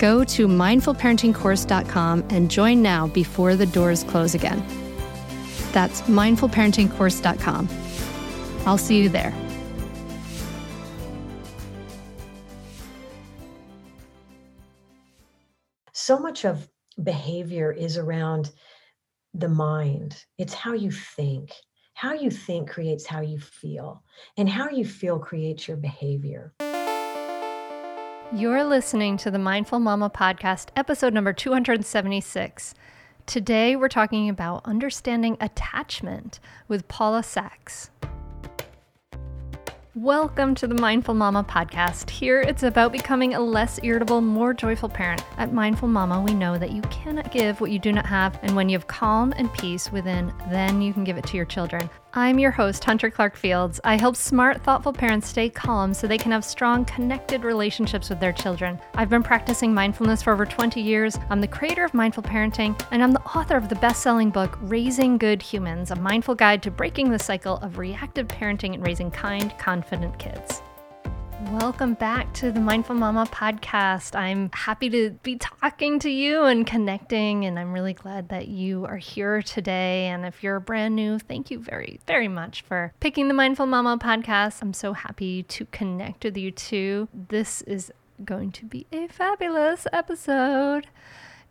Go to mindfulparentingcourse.com and join now before the doors close again. That's mindfulparentingcourse.com. I'll see you there. So much of behavior is around the mind, it's how you think. How you think creates how you feel, and how you feel creates your behavior. You're listening to the Mindful Mama podcast, episode number 276. Today, we're talking about understanding attachment with Paula Sacks. Welcome to the Mindful Mama podcast. Here it's about becoming a less irritable, more joyful parent. At Mindful Mama, we know that you cannot give what you do not have, and when you have calm and peace within, then you can give it to your children. I'm your host, Hunter Clarke-Fields. I help smart, thoughtful parents stay calm so they can have strong, connected relationships with their children. I've been practicing mindfulness for over 20 years. I'm the creator of Mindful Parenting, and I'm the author of the best selling book, Raising Good Humans A Mindful Guide to Breaking the Cycle of Reactive Parenting and Raising Kind, Confident Kids. Welcome back to the Mindful Mama podcast. I'm happy to be talking to you and connecting, and I'm really glad that you are here today. And if you're brand new, thank you very, very much for picking the Mindful Mama podcast. I'm so happy to connect with you too. This is going to be a fabulous episode.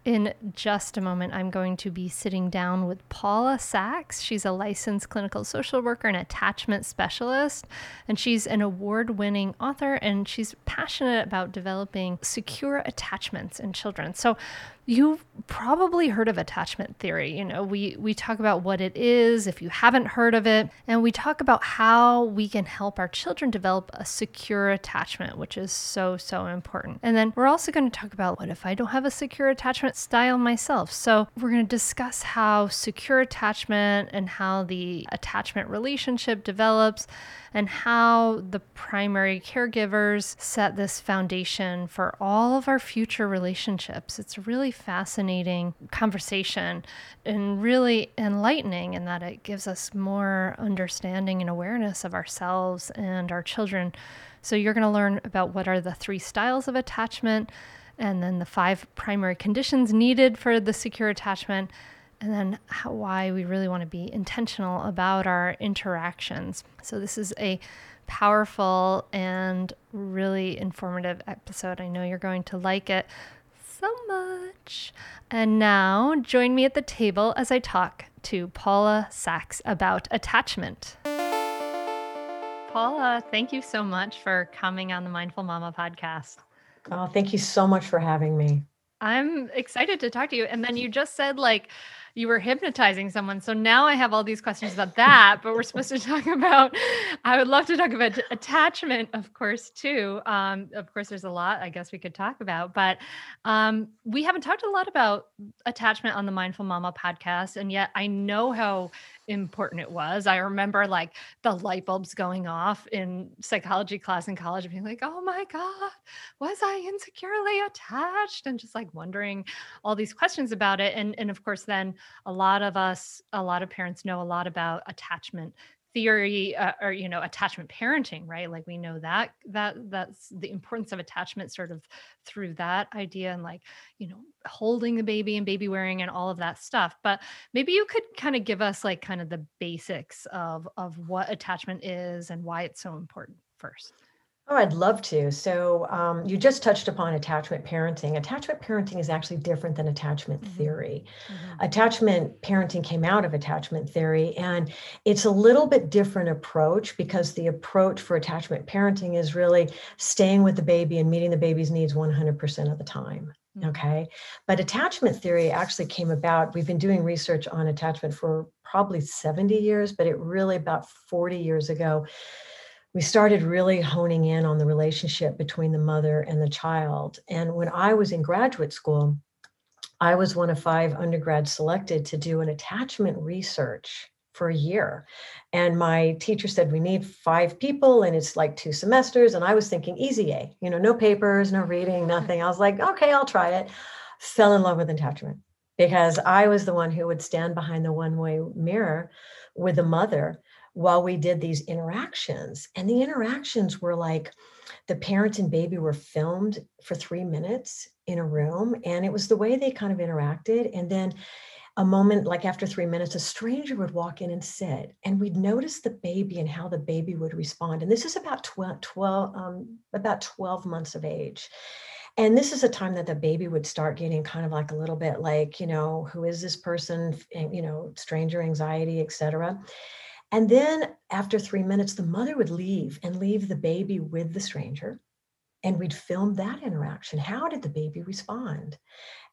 In just a moment, I'm going to be sitting down with Paula Sacks. She's a licensed clinical social worker and attachment specialist, and she's an award winning author, and she's passionate about developing secure attachments in children. So, You've probably heard of attachment theory. You know, we, we talk about what it is if you haven't heard of it, and we talk about how we can help our children develop a secure attachment, which is so, so important. And then we're also going to talk about what if I don't have a secure attachment style myself. So we're going to discuss how secure attachment and how the attachment relationship develops and how the primary caregivers set this foundation for all of our future relationships. It's a really fascinating conversation and really enlightening in that it gives us more understanding and awareness of ourselves and our children. So, you're going to learn about what are the three styles of attachment and then the five primary conditions needed for the secure attachment and then how, why we really want to be intentional about our interactions. So, this is a powerful and really informative episode. I know you're going to like it so much. And now, join me at the table as I talk to Paula Sacks about attachment. Paula, thank you so much for coming on the Mindful Mama podcast. Oh, thank you so much for having me. I'm excited to talk to you. And then you just said, like, you were hypnotizing someone. So now I have all these questions about that, but we're supposed to talk about, I would love to talk about attachment, of course, too. Um, of course, there's a lot I guess we could talk about, but um, we haven't talked a lot about attachment on the Mindful Mama podcast. And yet I know how important it was. I remember like the light bulbs going off in psychology class in college, being like, oh my God, was I insecurely attached? And just like wondering all these questions about it. And, and of course, then a lot of us, a lot of parents know a lot about attachment theory uh, or you know attachment parenting right? Like we know that that that's the importance of attachment sort of through that idea and like you know holding the baby and baby wearing and all of that stuff. But maybe you could kind of give us like kind of the basics of of what attachment is and why it's so important first Oh, I'd love to. So, um, you just touched upon attachment parenting. Attachment parenting is actually different than attachment mm-hmm. theory. Mm-hmm. Attachment parenting came out of attachment theory, and it's a little bit different approach because the approach for attachment parenting is really staying with the baby and meeting the baby's needs 100% of the time. Mm-hmm. Okay. But attachment theory actually came about. We've been doing research on attachment for probably 70 years, but it really about 40 years ago we started really honing in on the relationship between the mother and the child. And when I was in graduate school, I was one of five undergrads selected to do an attachment research for a year. And my teacher said, We need five people, and it's like two semesters. And I was thinking, easy A, you know, no papers, no reading, nothing. I was like, Okay, I'll try it. Fell in love with attachment because I was the one who would stand behind the one way mirror with the mother while we did these interactions. And the interactions were like the parent and baby were filmed for three minutes in a room. And it was the way they kind of interacted. And then a moment like after three minutes, a stranger would walk in and sit, and we'd notice the baby and how the baby would respond. And this is about 12, 12 um, about 12 months of age. And this is a time that the baby would start getting kind of like a little bit like, you know, who is this person? And, you know, stranger anxiety, etc. And then after three minutes, the mother would leave and leave the baby with the stranger. And we'd film that interaction. How did the baby respond?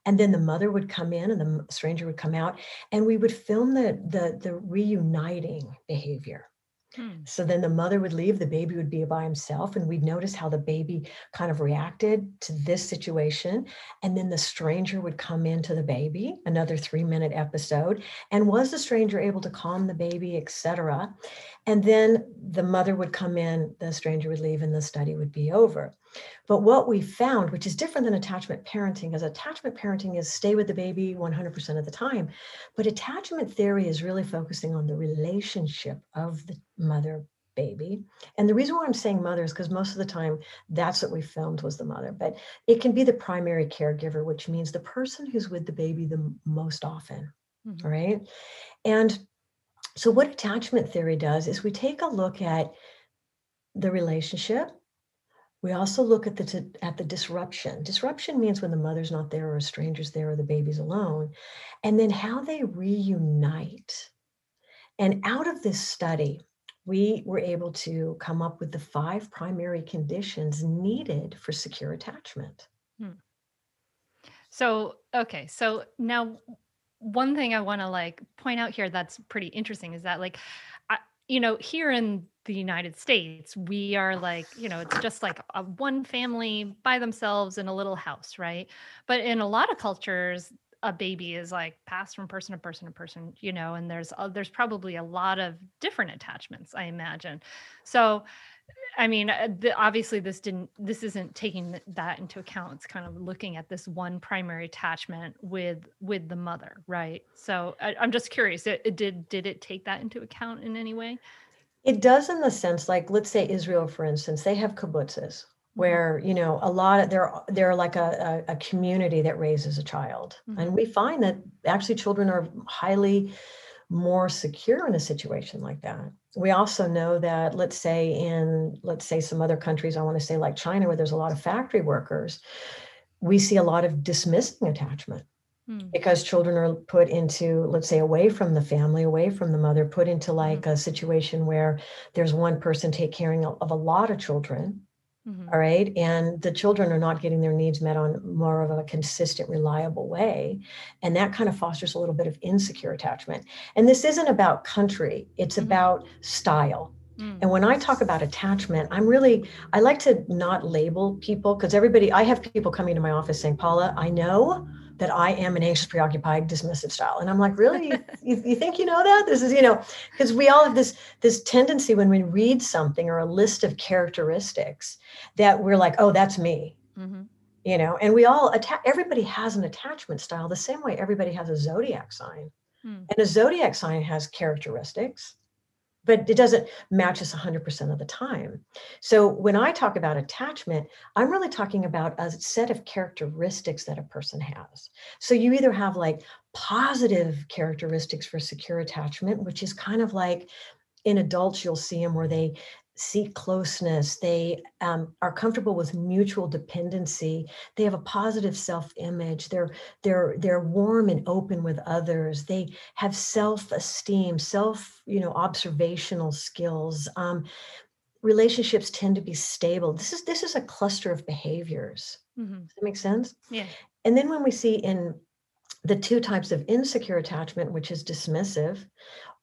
And then the mother would come in and the stranger would come out, and we would film the, the, the reuniting behavior. Hmm. So then the mother would leave, the baby would be by himself, and we'd notice how the baby kind of reacted to this situation. And then the stranger would come into the baby, another three minute episode. And was the stranger able to calm the baby, etc.? And then the mother would come in, the stranger would leave, and the study would be over. But what we found, which is different than attachment parenting, is attachment parenting is stay with the baby 100% of the time. But attachment theory is really focusing on the relationship of the mother baby. And the reason why I'm saying mother is because most of the time that's what we filmed was the mother, but it can be the primary caregiver, which means the person who's with the baby the most often. Mm-hmm. Right. And so, what attachment theory does is we take a look at the relationship. We also look at the at the disruption. Disruption means when the mother's not there, or a stranger's there, or the baby's alone, and then how they reunite. And out of this study, we were able to come up with the five primary conditions needed for secure attachment. Hmm. So, okay, so now one thing I want to like point out here that's pretty interesting is that like I, you know here in the United States we are like you know it's just like a one family by themselves in a little house right? But in a lot of cultures a baby is like passed from person to person to person you know and there's uh, there's probably a lot of different attachments I imagine. So I mean, uh, the, obviously, this didn't. This isn't taking that into account. It's kind of looking at this one primary attachment with with the mother, right? So I, am just curious. It, it, did did it take that into account in any way? It does, in the sense, like let's say Israel, for instance, they have kibbutzes mm-hmm. where you know a lot of they're they're like a, a, a community that raises a child, mm-hmm. and we find that actually children are highly more secure in a situation like that. We also know that, let's say, in let's say some other countries, I want to say like China, where there's a lot of factory workers, we see a lot of dismissing attachment hmm. because children are put into, let's say, away from the family, away from the mother, put into like hmm. a situation where there's one person take caring of a lot of children Mm-hmm. All right. And the children are not getting their needs met on more of a consistent, reliable way. And that kind of fosters a little bit of insecure attachment. And this isn't about country, it's mm-hmm. about style. Mm. And when I talk about attachment, I'm really, I like to not label people because everybody, I have people coming to my office saying, Paula, I know that I am an anxious, preoccupied, dismissive style. And I'm like, really? you, you think you know that? This is, you know, because we all have this this tendency when we read something or a list of characteristics that we're like, oh, that's me. Mm-hmm. You know, and we all attack. Everybody has an attachment style the same way everybody has a zodiac sign, mm. and a zodiac sign has characteristics but it doesn't match us 100% of the time. So when I talk about attachment, I'm really talking about a set of characteristics that a person has. So you either have like positive characteristics for secure attachment, which is kind of like in adults, you'll see them where they seek closeness. They um, are comfortable with mutual dependency. They have a positive self-image. They're they're they're warm and open with others. They have self-esteem self you know observational skills. Um, relationships tend to be stable. This is this is a cluster of behaviors. Mm-hmm. does that make sense? Yeah. And then when we see in the two types of insecure attachment, which is dismissive,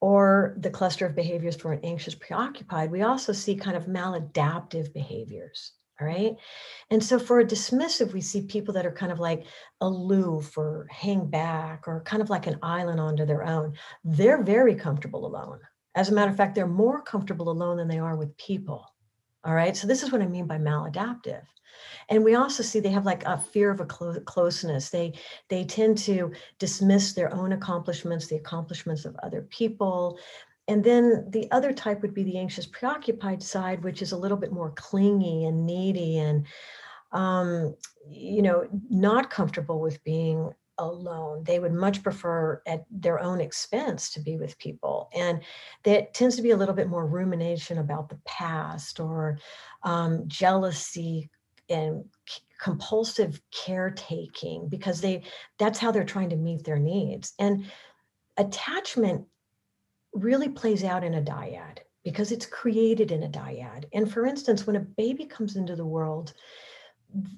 or the cluster of behaviors for an anxious preoccupied, we also see kind of maladaptive behaviors. All right. And so for a dismissive, we see people that are kind of like aloof or hang back or kind of like an island onto their own. They're very comfortable alone. As a matter of fact, they're more comfortable alone than they are with people. All right. So this is what I mean by maladaptive. And we also see they have like a fear of a clo- closeness. They they tend to dismiss their own accomplishments the accomplishments of other people. And then the other type would be the anxious preoccupied side which is a little bit more clingy and needy and um, you know not comfortable with being alone. They would much prefer at their own expense to be with people. And that tends to be a little bit more rumination about the past or um, jealousy, and compulsive caretaking because they that's how they're trying to meet their needs and attachment really plays out in a dyad because it's created in a dyad and for instance when a baby comes into the world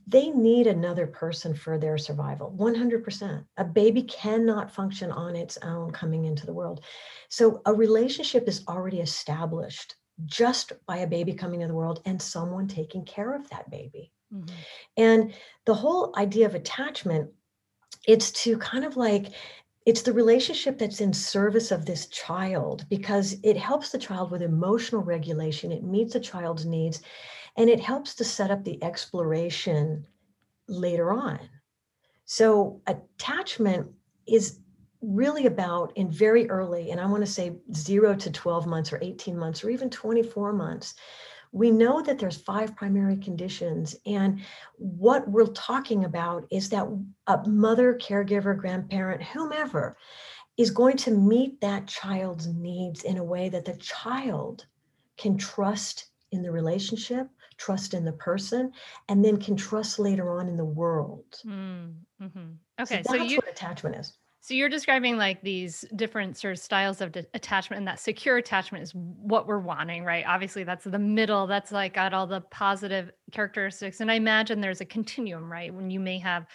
they need another person for their survival 100% a baby cannot function on its own coming into the world. So a relationship is already established just by a baby coming into the world and someone taking care of that baby. Mm-hmm. And the whole idea of attachment, it's to kind of like, it's the relationship that's in service of this child because it helps the child with emotional regulation, it meets the child's needs, and it helps to set up the exploration later on. So, attachment is really about in very early, and I want to say zero to 12 months or 18 months or even 24 months, we know that there's five primary conditions and what we're talking about is that a mother caregiver grandparent whomever is going to meet that child's needs in a way that the child can trust in the relationship trust in the person and then can trust later on in the world mm, mm-hmm. okay so, that's so you, what attachment is so you're describing like these different sort of styles of attachment, and that secure attachment is what we're wanting, right? Obviously, that's the middle. That's like got all the positive characteristics, and I imagine there's a continuum, right? When you may have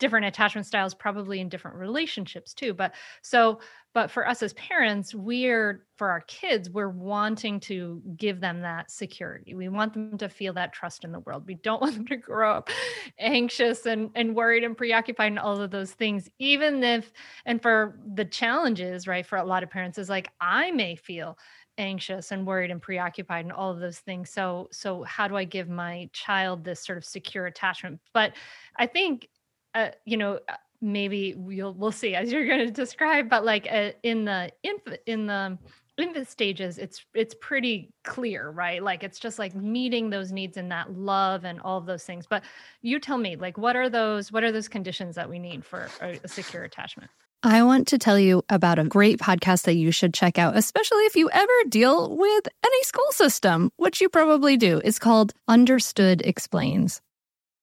different attachment styles probably in different relationships too but so but for us as parents we're for our kids we're wanting to give them that security. We want them to feel that trust in the world. We don't want them to grow up anxious and and worried and preoccupied and all of those things even if and for the challenges right for a lot of parents is like i may feel anxious and worried and preoccupied and all of those things so so how do i give my child this sort of secure attachment? But i think uh, you know, uh, maybe we'll we'll see as you're going to describe, but like uh, in the infant in the infant stages, it's it's pretty clear, right? Like it's just like meeting those needs and that love and all of those things. But you tell me, like, what are those what are those conditions that we need for a, a secure attachment? I want to tell you about a great podcast that you should check out, especially if you ever deal with any school system, which you probably do. It's called Understood Explains.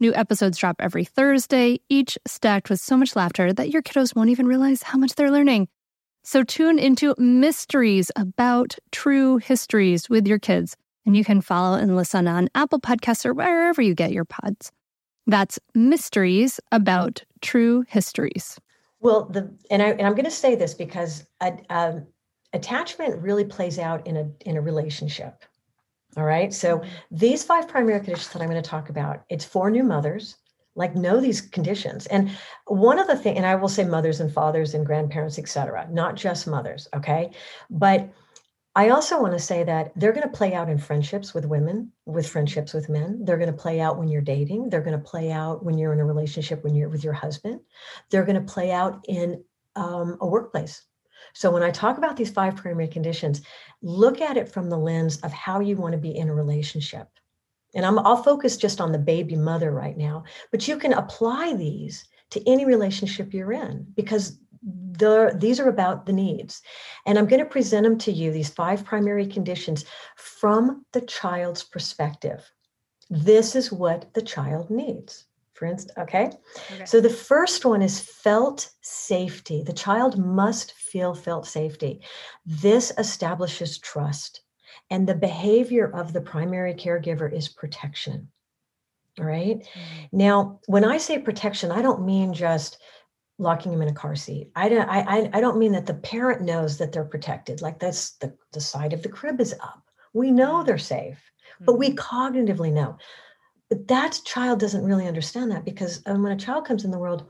New episodes drop every Thursday, each stacked with so much laughter that your kiddos won't even realize how much they're learning. So tune into mysteries about true histories with your kids, and you can follow and listen on Apple Podcasts or wherever you get your pods. That's mysteries about true histories. Well, the and I and I'm going to say this because a, um, attachment really plays out in a in a relationship. All right. So these five primary conditions that I'm going to talk about, it's for new mothers, like know these conditions. And one of the things, and I will say mothers and fathers and grandparents, et cetera, not just mothers. Okay. But I also want to say that they're going to play out in friendships with women, with friendships with men. They're going to play out when you're dating. They're going to play out when you're in a relationship when you're with your husband. They're going to play out in um, a workplace so when I talk about these five primary conditions, look at it from the lens of how you want to be in a relationship. And I'm, I'll focus just on the baby mother right now, but you can apply these to any relationship you're in because the, these are about the needs. And I'm going to present them to you, these five primary conditions, from the child's perspective. This is what the child needs for instance. Okay? okay. So the first one is felt safety. The child must feel felt safety. This establishes trust. And the behavior of the primary caregiver is protection. All right? mm-hmm. Now, when I say protection, I don't mean just locking them in a car seat. I don't I, I don't mean that the parent knows that they're protected. Like that's the, the side of the crib is up. We know mm-hmm. they're safe, but we mm-hmm. cognitively know that child doesn't really understand that because um, when a child comes in the world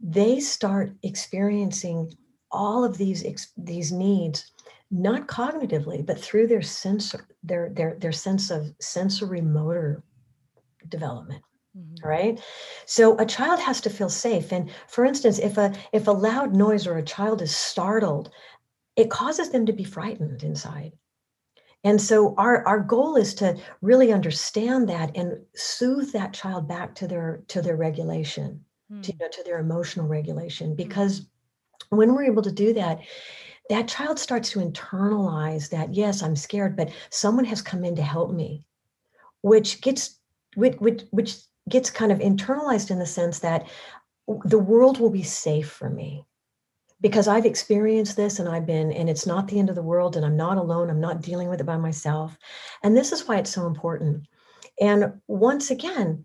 they start experiencing all of these these needs not cognitively but through their sense their their their sense of sensory motor development mm-hmm. right? So a child has to feel safe. And for instance if a if a loud noise or a child is startled it causes them to be frightened inside and so our, our goal is to really understand that and soothe that child back to their to their regulation, mm. to, you know, to their emotional regulation. Because mm. when we're able to do that, that child starts to internalize that, yes, I'm scared, but someone has come in to help me, which gets which, which, which gets kind of internalized in the sense that the world will be safe for me because I've experienced this and I've been, and it's not the end of the world, and I'm not alone. I'm not dealing with it by myself. And this is why it's so important. And once again,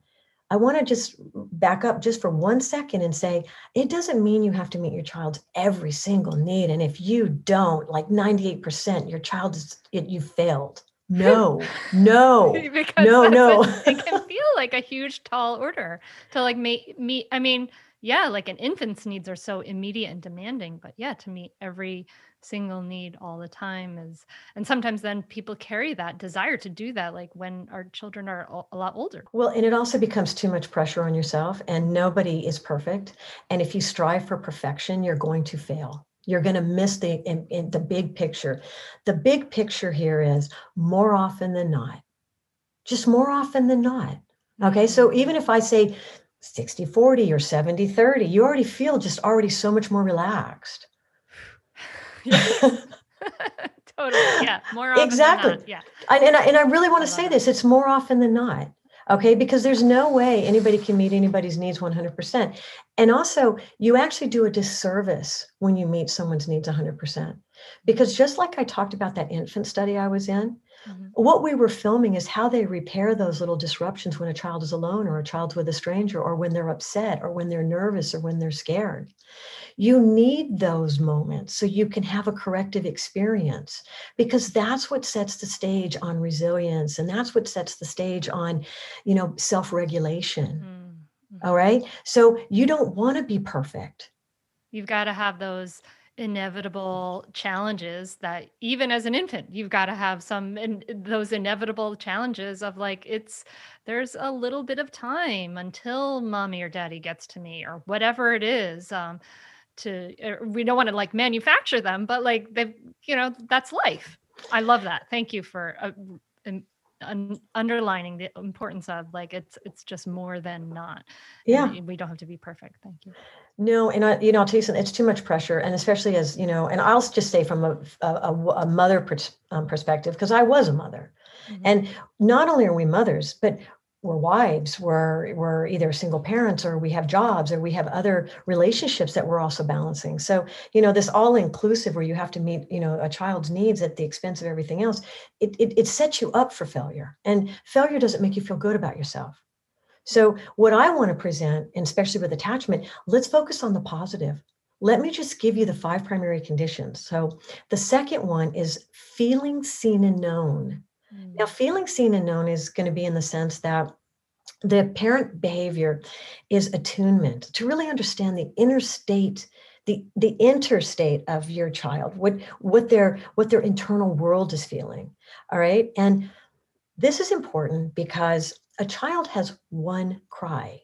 I want to just back up just for one second and say it doesn't mean you have to meet your child's every single need. And if you don't, like 98%, your child is it, you failed. No, no, no, no. it can feel like a huge tall order to like meet meet. I mean, yeah, like an infant's needs are so immediate and demanding, but yeah, to meet every single need all the time is and sometimes then people carry that desire to do that like when our children are a lot older. Well and it also becomes too much pressure on yourself and nobody is perfect and if you strive for perfection you're going to fail. You're going to miss the in, in the big picture. The big picture here is more often than not just more often than not okay? So mm-hmm. even if i say 60 40 or 70 30 you already feel just already so much more relaxed totally. Yeah. More often exactly. Yeah. And, I, and I really want to say this it's more often than not. Okay. Because there's no way anybody can meet anybody's needs 100%. And also, you actually do a disservice when you meet someone's needs 100%. Because just like I talked about that infant study I was in, mm-hmm. what we were filming is how they repair those little disruptions when a child is alone or a child's with a stranger or when they're upset or when they're nervous or when they're scared. You need those moments so you can have a corrective experience because that's what sets the stage on resilience and that's what sets the stage on, you know, self-regulation. Mm-hmm. All right? So you don't want to be perfect. You've got to have those inevitable challenges that even as an infant you've got to have some and those inevitable challenges of like it's there's a little bit of time until mommy or daddy gets to me or whatever it is um to uh, we don't want to like manufacture them but like they you know that's life. I love that. Thank you for uh, un- underlining the importance of like it's it's just more than not. Yeah. and we don't have to be perfect. Thank you. No and i you know i'll tell you something it's too much pressure and especially as you know and i'll just say from a, a, a mother pers- um, perspective because i was a mother. Mm-hmm. and not only are we mothers but we're wives, we're, we're either single parents or we have jobs or we have other relationships that we're also balancing. So, you know, this all inclusive where you have to meet, you know, a child's needs at the expense of everything else, it, it, it sets you up for failure. And failure doesn't make you feel good about yourself. So, what I want to present, and especially with attachment, let's focus on the positive. Let me just give you the five primary conditions. So, the second one is feeling seen and known. Mm. Now, feeling seen and known is going to be in the sense that the parent behavior is attunement to really understand the inner state the the interstate of your child what what their what their internal world is feeling all right and this is important because a child has one cry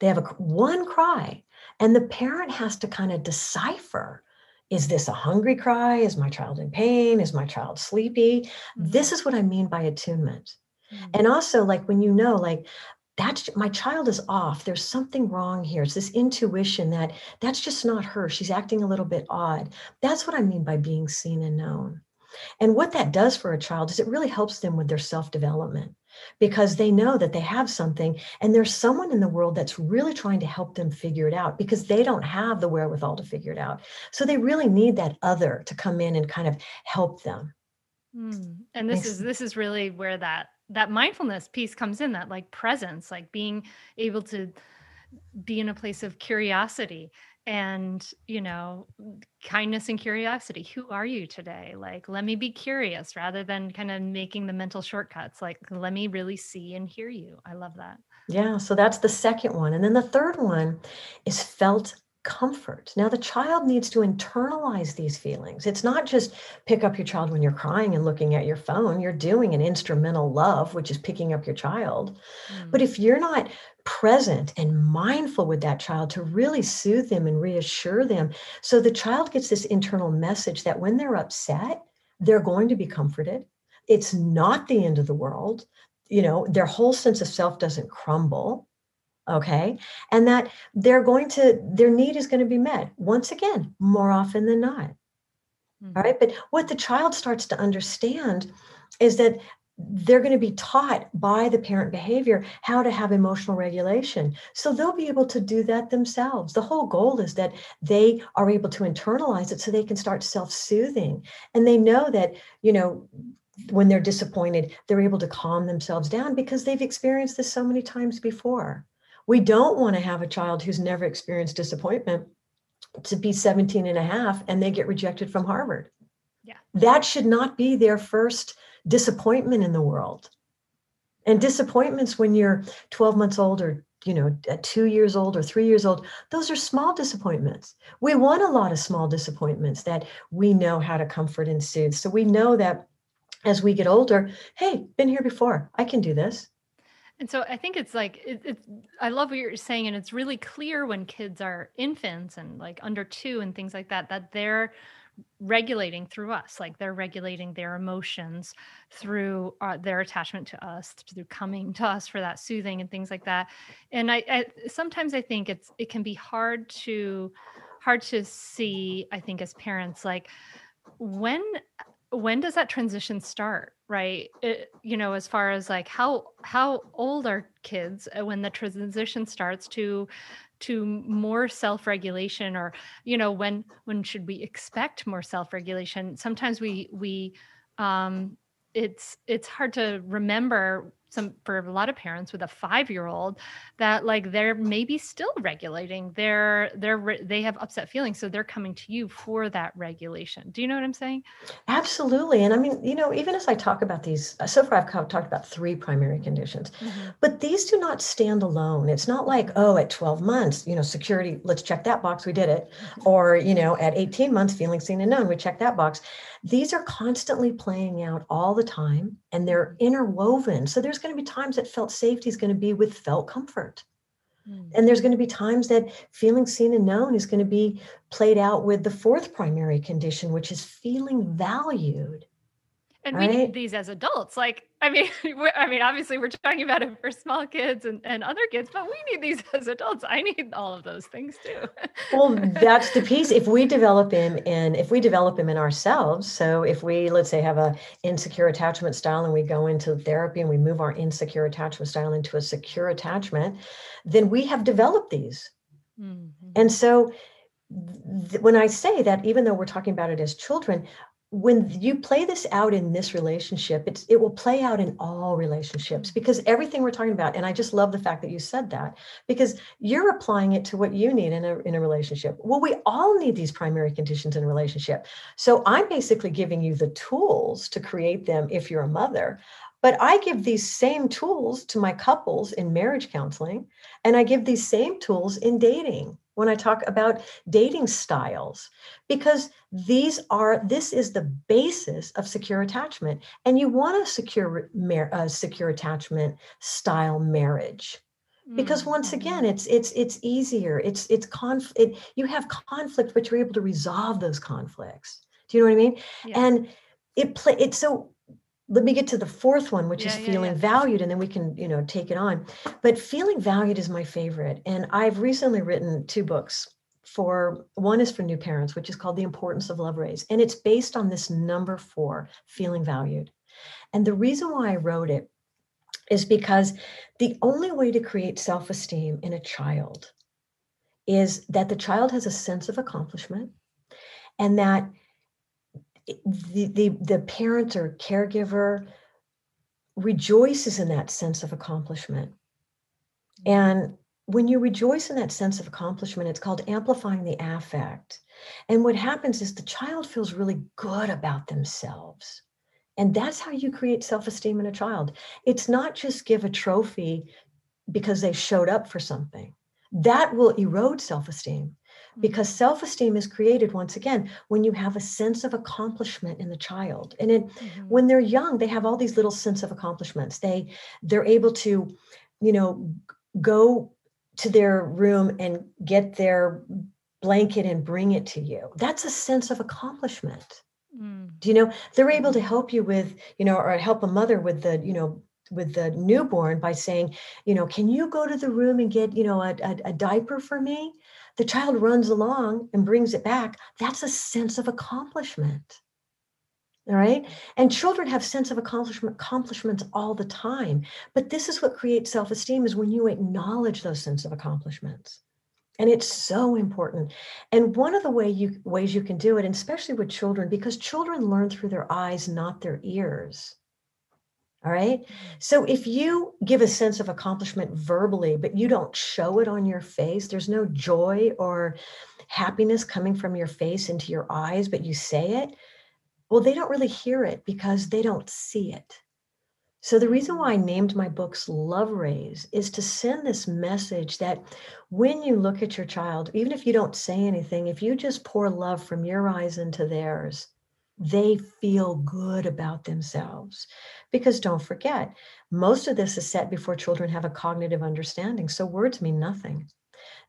they have a one cry and the parent has to kind of decipher is this a hungry cry? Is my child in pain? Is my child sleepy? Mm-hmm. This is what I mean by attunement. Mm-hmm. And also, like when you know, like, that's my child is off. There's something wrong here. It's this intuition that that's just not her. She's acting a little bit odd. That's what I mean by being seen and known. And what that does for a child is it really helps them with their self development because they know that they have something and there's someone in the world that's really trying to help them figure it out because they don't have the wherewithal to figure it out. So they really need that other to come in and kind of help them. Mm. And this is this is really where that that mindfulness piece comes in that like presence like being able to be in a place of curiosity and you know mm, kindness and curiosity who are you today? Like let me be curious rather than kind of making the mental shortcuts like let me really see and hear you. I love that. Yeah so that's the second one and then the third one is felt comfort. Now, the child needs to internalize these feelings. It's not just pick up your child when you're crying and looking at your phone. You're doing an instrumental love, which is picking up your child. Mm. But if you're not present and mindful with that child to really soothe them and reassure them, so the child gets this internal message that when they're upset, they're going to be comforted. It's not the end of the world. You know, their whole sense of self doesn't crumble okay and that they're going to their need is going to be met once again more often than not mm-hmm. all right but what the child starts to understand is that they're going to be taught by the parent behavior how to have emotional regulation. So they'll be able to do that themselves. The whole goal is that they are able to internalize it so they can start self soothing. And they know that, you know, when they're disappointed, they're able to calm themselves down because they've experienced this so many times before. We don't want to have a child who's never experienced disappointment to be 17 and a half and they get rejected from Harvard. Yeah. That should not be their first disappointment in the world. And disappointments when you're 12 months old or you know, at two years old or three years old, those are small disappointments. We want a lot of small disappointments that we know how to comfort and soothe. So we know that as we get older, hey, been here before. I can do this. And so I think it's like it, it's. I love what you're saying, and it's really clear when kids are infants and like under two and things like that that they're regulating through us like they're regulating their emotions through uh, their attachment to us through coming to us for that soothing and things like that and I, I sometimes i think it's it can be hard to hard to see i think as parents like when when does that transition start right? It, you know as far as like how how old are kids uh, when the transition starts to to more self-regulation or you know when when should we expect more self-regulation? Sometimes we we um it's it's hard to remember some for a lot of parents with a five year old that like they're maybe still regulating they're they're they have upset feelings so they're coming to you for that regulation do you know what i'm saying absolutely and i mean you know even as i talk about these uh, so far i've talked about three primary conditions mm-hmm. but these do not stand alone it's not like oh at 12 months you know security let's check that box we did it mm-hmm. or you know at 18 months feeling seen and known we check that box these are constantly playing out all the time and they're mm-hmm. interwoven. So there's going to be times that felt safety is going to be with felt comfort. Mm. And there's going to be times that feeling seen and known is going to be played out with the fourth primary condition, which is feeling valued. And we need these as adults. Like, I mean, I mean, obviously we're talking about it for small kids and, and other kids, but we need these as adults. I need all of those things too. well, that's the piece. If we develop them in, if we develop them in ourselves, so if we, let's say, have a insecure attachment style and we go into therapy and we move our insecure attachment style into a secure attachment, then we have developed these. Mm-hmm. And so when I say that, even though we're talking about it as children, when you play this out in this relationship it's it will play out in all relationships mm-hmm. because everything we're talking about and i just love the fact that you said that because you're applying it to what you need in a in a relationship. Well we all need these primary conditions in a relationship. So i'm basically giving you the tools to create them if you're a mother but I give these same tools to my couples in marriage counseling, and I give these same tools in dating when I talk about dating styles, because these are this is the basis of secure attachment, and you want a secure a secure attachment style marriage. Because once again mm-hmm. it's it's it's easier. It's it's conf it, you have conflict but you're able to resolve those conflicts. Do you know what i mean? Yeah. and it play it so let me get to the fourth one which yeah, is feeling yeah, valued and then we can you know take it on. But feeling valued is my favorite and i've recently written two books for one is for new parents which is called the importance of Love Rays and it's based on this number four feeling valued. And the reason why i wrote it is because the only way to create self-esteem in a child is that the child has a sense of accomplishment and that the, the, the parent or caregiver rejoices in that sense of accomplishment. Mm-hmm. And when you rejoice in that sense of accomplishment, it's called amplifying the affect. And what happens is the child feels really good about themselves. And that's how you create self esteem in a child. It's not just give a trophy because they showed up for something, that will erode self esteem because self-esteem is created once again when you have a sense of accomplishment in the child. And it, mm-hmm. when they're young they have all these little sense of accomplishments. They they're able to you know go to their room and get their blanket and bring it to you. That's a sense of accomplishment. Mm. do you know? They're able to help you with you know or help a mother with the you know with the newborn by saying you know can you go to the room and get you know a, a, a diaper for me the child runs along and brings it back, that's a sense of accomplishment. All right. And children have sense of accomplishment accomplishments all the time. But this is what creates self-esteem is when you acknowledge those sense of accomplishments. And it's so important. And one of the way you, ways you can do it, and especially with children, because children learn through their eyes, not their ears. All right. So if you give a sense of accomplishment verbally, but you don't show it on your face, there's no joy or happiness coming from your face into your eyes, but you say it, well, they don't really hear it because they don't see it. So, the reason why I named my books Love Rays is to send this message that when you look at your child, even if you don't say anything, if you just pour love from your eyes into theirs, they feel good about themselves. Because don't forget, most of this is set before children have a cognitive understanding. So, words mean nothing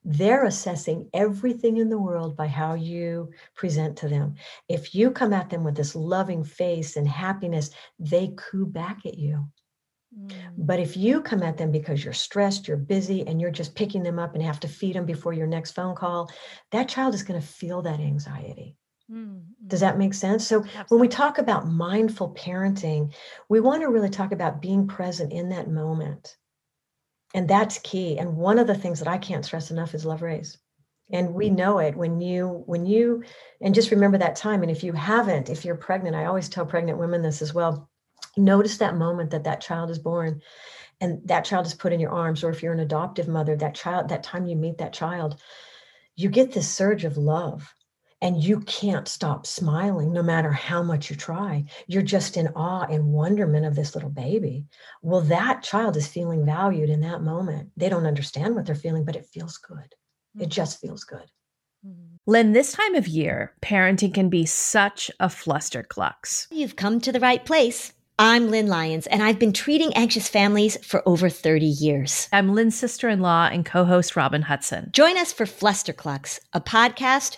they're assessing everything in the world by how you present to them. If you come at them with this loving face and happiness, they coo back at you. Mm. But if you come at them because you're stressed, you're busy, and you're just picking them up and have to feed them before your next phone call, that child is going to feel that anxiety. Mm, Does that make sense? So, Absolutely. when we talk about mindful parenting, we want to really talk about being present in that moment. And that's key. And one of the things that i can't stress enough is love rays and we know it when you when you and just remember that time. And if you haven't if you're pregnant i always tell pregnant women this as well notice that moment that that child is born and that child is put in your arms. Or if you're an adoptive mother that child that time you meet that child you get this surge of love and you can't stop smiling no matter how much you try. You're just in awe and wonderment of this little baby. Well, that child is feeling valued in that moment. They don't understand what they're feeling, but it feels good. It mm-hmm. just feels good. Mm-hmm. Lynn, this time of year, parenting can be such a flusterclux. You've come to the right place. I'm Lynn Lyons, and I've been treating anxious families for over 30 years. I'm Lynn's sister in law and co host Robin Hudson. Join us for Flusterclux, a podcast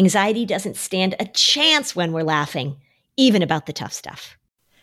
Anxiety doesn't stand a chance when we're laughing, even about the tough stuff.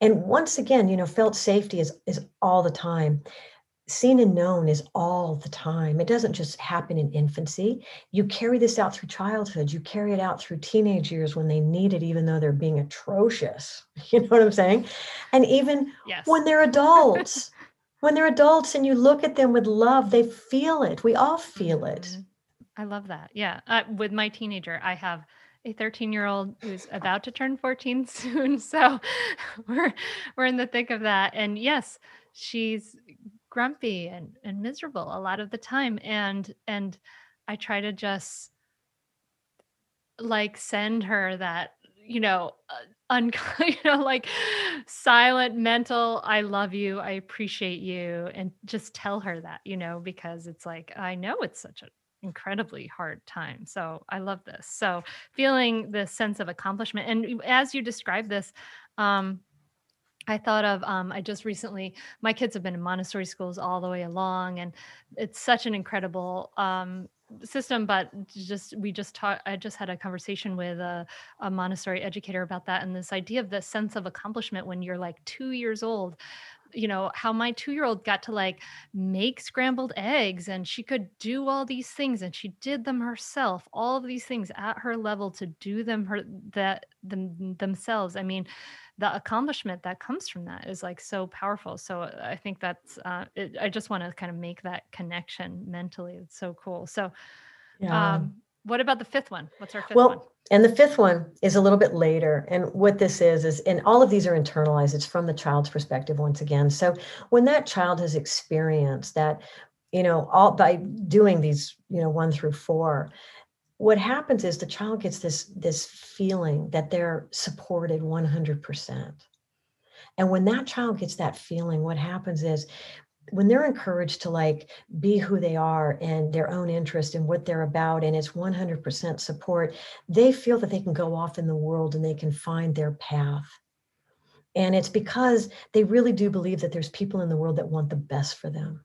And once again, you know, felt safety is is all the time. Seen and known is all the time. It doesn't just happen in infancy. You carry this out through childhood. You carry it out through teenage years when they need it, even though they're being atrocious. You know what I'm saying? And even yes. when they're adults, when they're adults and you look at them with love, they feel it. We all feel it. Mm-hmm. I love that. Yeah. Uh, with my teenager, I have a 13 year old who's about to turn 14 soon. So we're we're in the thick of that. And yes, she's grumpy and, and miserable a lot of the time. And and I try to just like send her that you know, uh, un- you know, like silent mental, I love you, I appreciate you, and just tell her that, you know, because it's like I know it's such an incredibly hard time. So I love this. So feeling this sense of accomplishment, and as you describe this, um, I thought of um, I just recently my kids have been in Montessori schools all the way along, and it's such an incredible um, system. But just we just talked. I just had a conversation with a, a Montessori educator about that, and this idea of the sense of accomplishment when you're like two years old you know how my 2-year-old got to like make scrambled eggs and she could do all these things and she did them herself all of these things at her level to do them her that them themselves. I mean the accomplishment that comes from that is like so powerful. So uh, i think that's uh, it, i just want to kind of make that connection mentally. It's so cool. So yeah. um what about the fifth one what's our fifth well, one and the fifth one is a little bit later. And what this is, is, and all of these are internalized, it's from the child's perspective once again. So when that child has experienced that, you know, all by doing these, you know, one through four, what happens is the child gets this this feeling that they're supported 100%. And when that child gets that feeling, what happens is when they're encouraged to like be who they are and their own interest and what they're about and it's 100% support they feel that they can go off in the world and they can find their path. And it's because they really do believe that there's people in the world that want the best for them.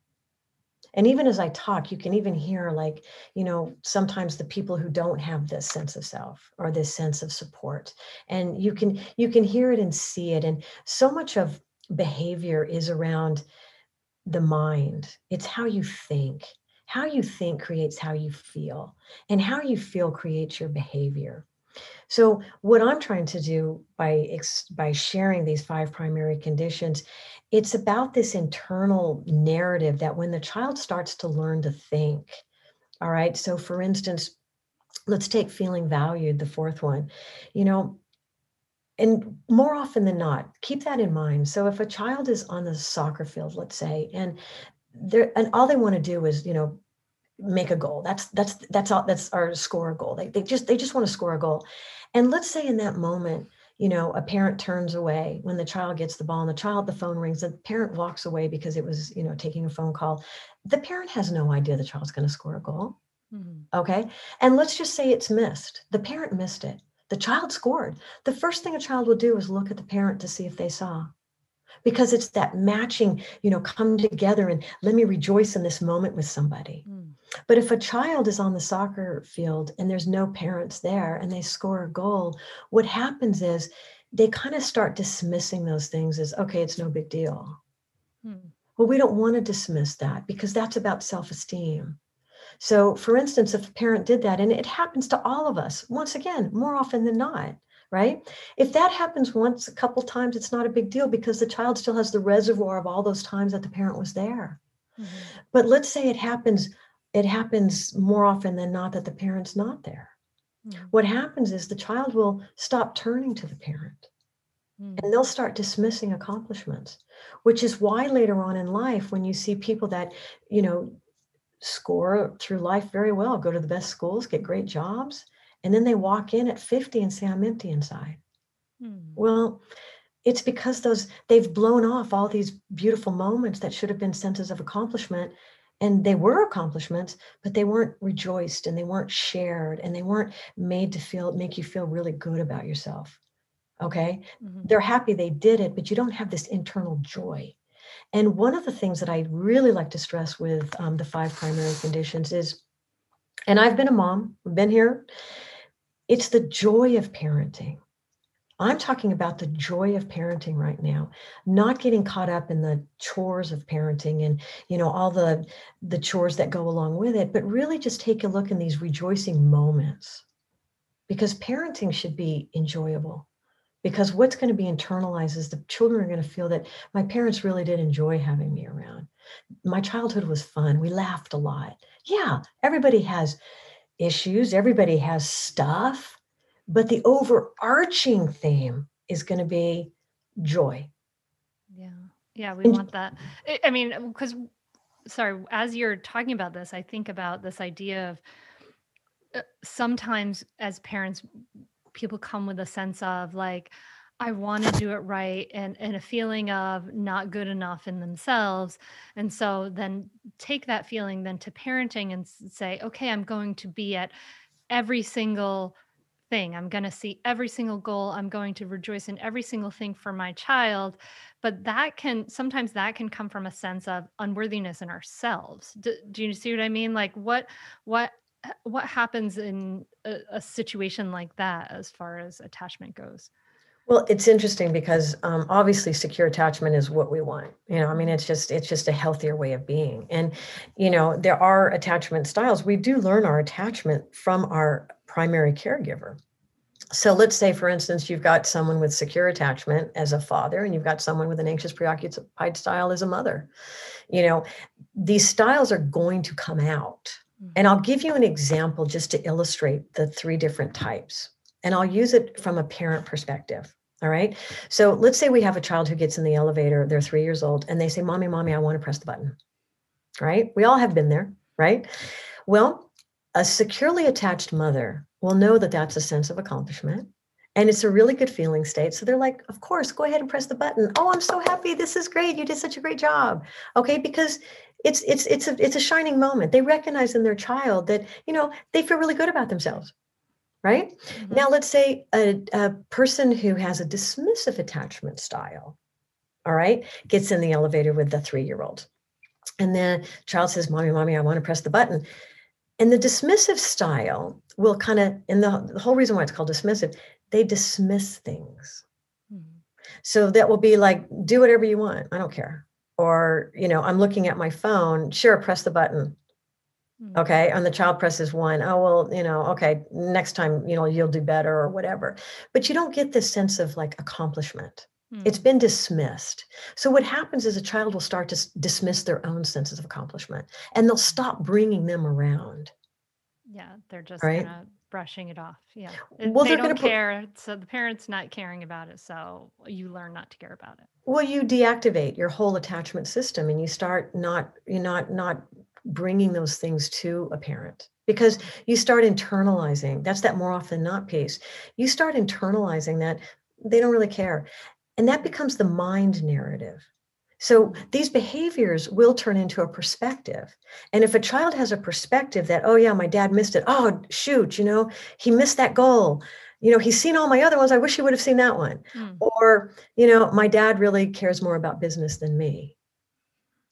And even as i talk you can even hear like you know sometimes the people who don't have this sense of self or this sense of support. And you can you can hear it and see it. And so much of behavior is around the mind, it's how you think. How you think creates how you feel, and how you feel creates your behavior. So, what I'm trying to do by by sharing these five primary conditions, it's about this internal narrative that when the child starts to learn to think, all right. So, for instance, let's take feeling valued, the fourth one. You know, and more often than not keep that in mind. So if a child is on the soccer field let's say and they're and all they want to do is you know make a goal. That's that's that's all that's our score a goal. They, they just they just want to score a goal. And let's say in that moment you know a parent turns away when the child gets the ball and the child the phone rings the parent walks away because it was you know taking a phone call. The parent has no idea the child's going to score a goal mm-hmm. okay? And let's just say it's missed. The parent missed it the child scored. The first thing a child will do is look at the parent to see if they saw. Because it's that matching, you know, come together and let me rejoice in this moment with somebody. Mm. But if a child is on the soccer field and there's no parents there and they score a goal, what happens is they kind of start dismissing those things as, okay, it's no big deal. Mm. Well, we don't want to dismiss that because that's about self esteem. So, for instance, if a parent did that, and it happens to all of us, once again, more often than not, right? If that happens once, a couple times, it's not a big deal because the child still has the reservoir of all those times that the parent was there. Mm-hmm. But let's say it happens, it happens more often than not that the parent's not there. Mm-hmm. What happens is the child will stop turning to the parent. Mm. And they'll start dismissing accomplishments, which is why later on in life, when you see people that, you know, score through life very well, go to the best schools, get great jobs, and then they walk in at 50 and say, I'm empty inside. Hmm. Well, it's because those they've blown off all these beautiful moments that should have been senses of accomplishment and they were accomplishments but they weren't rejoiced and they weren't shared and they weren't made to feel make you feel really good about yourself okay mm-hmm. they're happy they did it but you don't have this internal joy and one of the things that I really like to stress with um, the five primary conditions is, and I've been a mom, been here, it's the joy of parenting. I'm talking about the joy of parenting right now, not getting caught up in the chores of parenting and you know all the the chores that go along with it, but really just take a look in these rejoicing moments. Because parenting should be enjoyable because what's going to be internalized is the children are going to feel that my parents really did enjoy having me around. My childhood was fun. We laughed a lot. Yeah, everybody has issues, everybody has stuff, but the overarching theme is going to be joy. Yeah. Yeah, we want that. I mean, because sorry, as you're talking about this, I think about this idea of uh, sometimes as parents people come with a sense of like I want to do it right and and a feeling of not good enough in themselves. And so then take that feeling then to parenting and say, okay, I'm going to be at every single thing. I'm going to see every single goal. I'm going to rejoice in every single thing for my child. But that can sometimes that can come from a sense of unworthiness in ourselves. Do, do you see what I mean? Like what what what happens in a, a situation like that as far as attachment goes? Well, it's interesting because um, obviously secure attachment is what we want. You know, I mean, it's just it's just a healthier way of being. And you know, there are attachment styles. We do learn our attachment from our primary caregiver. So let's say, for instance, you've got someone with secure attachment as a father, and you've got someone with an anxious preoccupied style as a mother. You know, these styles are going to come out. Mm-hmm. And I'll give you an example just to illustrate the three different types and I'll use it from a parent perspective. All right. So let's say we have a child who gets in the elevator, they're three years old, and they say, Mommy, Mommy, I want to press the button. Right. We all have been there. Right. Well, a securely attached mother will know that that's a sense of accomplishment. And it's a really good feeling state. So they're like, Of course, go ahead and press the button. Oh, I'm so happy. This is great. You did such a great job. Okay. Because it's it's it's a it's a shining moment. They recognize in their child that, you know, they feel really good about themselves right? Mm-hmm. Now, let's say a, a person who has a dismissive attachment style, all right, gets in the elevator with the three year old. And the child says, Mommy, Mommy, I want to press the button. And the dismissive style will kind of, and the, the, whole reason why it's called dismissive, they dismiss things. Mm-hmm. So that will be like, do whatever you want. I don't care. Or, you know, I'm looking at my phone. Sure, press the button. Mm. okay and the child presses one oh well you know okay next time you know you'll do better or whatever but you don't get this sense of like accomplishment It's been dismissed so what happens is a child will start to dismiss their own senses of accomplishment and they'll stop bringing them around yeah they're just right? of brushing it off yeah. Well they don't care put, so the parents not caring about it so you learn not to care about it. Well you deactivate your whole attachment system and you start not you're not not bringing those things to a parent because you start internalizing that's that more often not piece you start internalizing that they don't really care and that becomes the mind narrative so these behaviors will turn into a perspective and if a child has a perspective that oh yeah my dad missed it oh shoot you know he missed that goal you know he's seen all my other ones i wish he would have seen that one mm. or you know my dad really cares more about business than me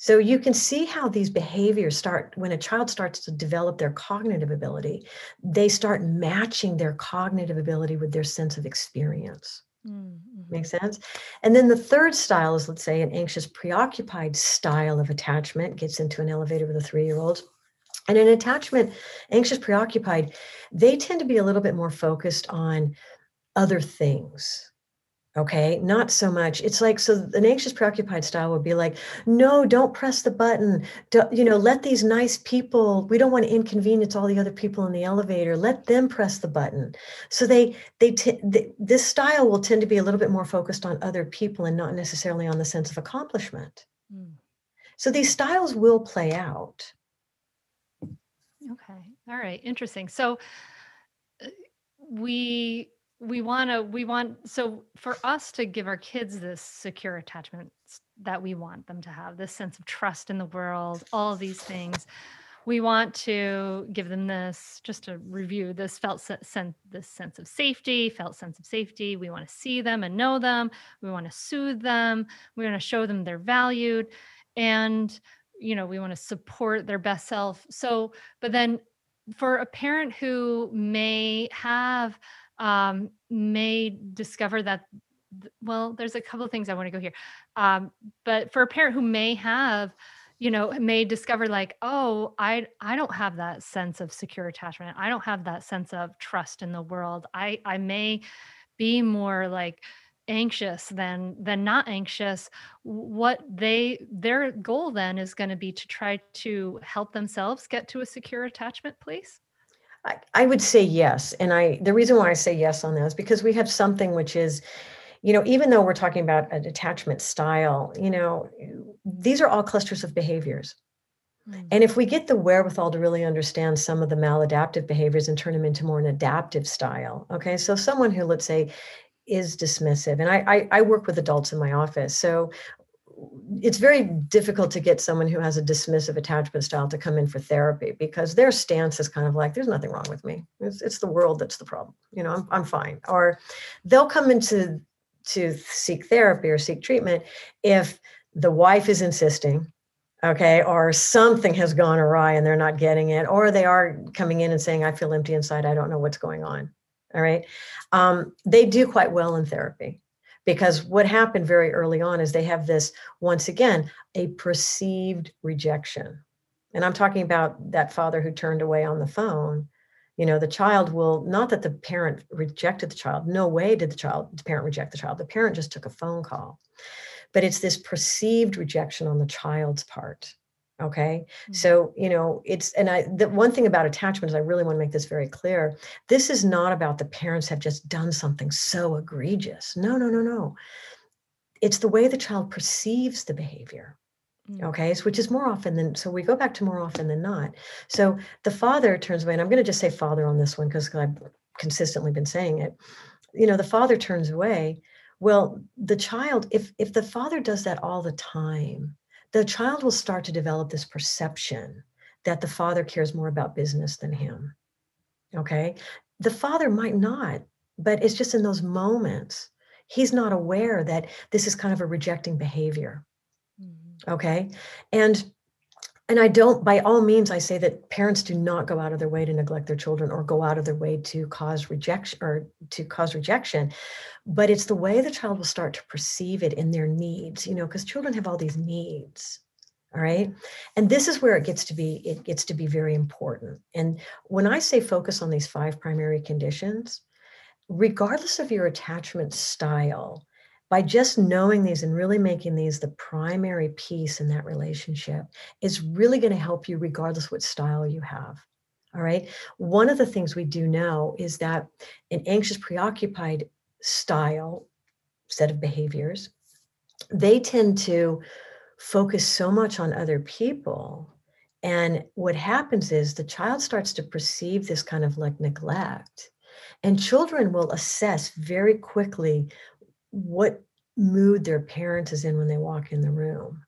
so you can see how these behaviors start when a child starts to develop their cognitive ability, they start matching their cognitive ability with their sense of experience. Mm-hmm. Makes sense? And then the third style is, let's say, an anxious, preoccupied style of attachment, gets into an elevator with a three year old. And an attachment, anxious, preoccupied, they tend to be a little bit more focused on other things Okay, not so much. It's like so an anxious preoccupied style would be like, no, don't press the button. Don't, you know, let these nice people, we don't want to inconvenience all the other people in the elevator. Let them press the button. So they they, t- they this style will tend to be a little bit more focused on other people and not necessarily on the sense of accomplishment. Mm. So these styles will play out. Okay. All right. Interesting. So uh, we we want to we want so for us to give our kids this secure attachment that we want them to have this sense of trust in the world all these things we want to give them this just to review this felt sense this sense of safety felt sense of safety. We want to see them and know them. We want to soothe them. We want to show them they're valued. And you know we want to support their best self. So but then for a parent who may have um, may discover that well there's a couple of things i want to go here. Um, but for a parent who may have you know may discover like oh i i don't have that sense of secure attachment. I don't have that sense of trust in the world. I i may be more like anxious than than not anxious. What they their goal then is going to be to try to help themselves get to a secure attachment place I, I would say yes. And I the reason why I say yes on that is because we have something which is, you know, even though we're talking about an attachment style, you know, these are all clusters of behaviors. Mm. And if we get the wherewithal to really understand some of the maladaptive behaviors and turn them into more an adaptive style, okay? So someone who, let's say, is dismissive, and I, I, I work with adults in my office, so it's very difficult to get someone who has a dismissive attachment style to come in for therapy because their stance is kind of like there's nothing wrong with me. It's, it's the world that's the problem. You know I'm, I'm fine. Or they'll come into to seek therapy or seek treatment if the wife is insisting okay or something has gone awry and they're not getting it or they are coming in and saying i feel empty inside. I don't know what's going on. All right? Um, they do quite well in therapy because what happened very early on is they have this once again a perceived rejection. And i'm talking about that father who turned away on the phone. You know the child will not that the parent rejected the child no way did the child the parent reject the child. The parent just took a phone call. But it's this perceived rejection on the child's part okay? Mm-hmm. so you know it's and i the one thing about attachment is i really want to make this very clear. This is not about the parents have just done something so egregious. No no no no. It's the way the child perceives the behavior mm. okay? So which is more often than so we go back to more often than not. So the father turns away and i'm going to just say father on this one because i've consistently been saying it. You know the father turns away. Well the child if if the father does that all the time the child will start to develop this perception that the father cares more about business than him. Okay. The father might not, but it's just in those moments, he's not aware that this is kind of a rejecting behavior. Mm-hmm. Okay. And and I don't, by all means, I say that parents do not go out of their way to neglect their children or go out of their way to cause rejection or to cause rejection. But it's the way the child will start to perceive it in their needs, you know, because children have all these needs. All right. And this is where it gets to be, it gets to be very important. And when I say focus on these five primary conditions, regardless of your attachment style, by just knowing these and really making these the primary piece in that relationship is really going to help you regardless what style you have all right? One of the things we do know is that an anxious preoccupied style set of behaviors they tend to focus so much on other people and what happens is the child starts to perceive this kind of like neglect and children will assess very quickly what mood their parent is in when they walk in the room.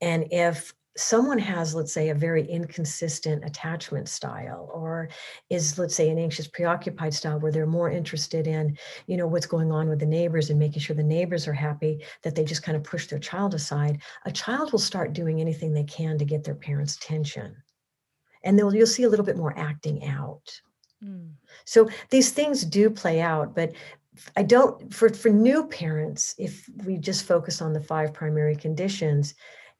And if someone has let's say a very inconsistent attachment style or is let's say an anxious preoccupied style where they're more interested in you know what's going on with the neighbors and making sure the neighbors are happy that they just kind of push their child aside a child will start doing anything they can to get their parents attention and they'll you'll see a little bit more acting out mm. so these things do play out but I don't for for new parents if we just focus on the five primary conditions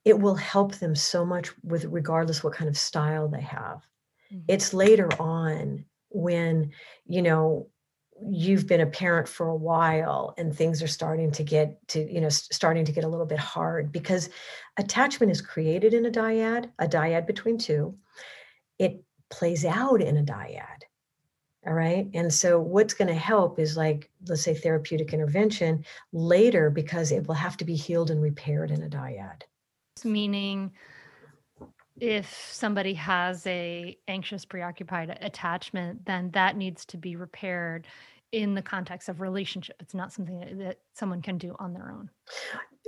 it will help them so much with regardless what kind of style they have. Mm-hmm. it's later on when you know you've been a parent for a while and things are starting to get to you know starting to get a little bit hard because attachment is created in a dyad a dyad between two. It plays out in a dyad all right. And so, what's going to help is like, let's say, therapeutic intervention later because it will have to be healed and repaired in a dyad. Meaning, if somebody has a anxious preoccupied attachment then that needs to be repaired in the context of relationship it's not something that someone can do on their own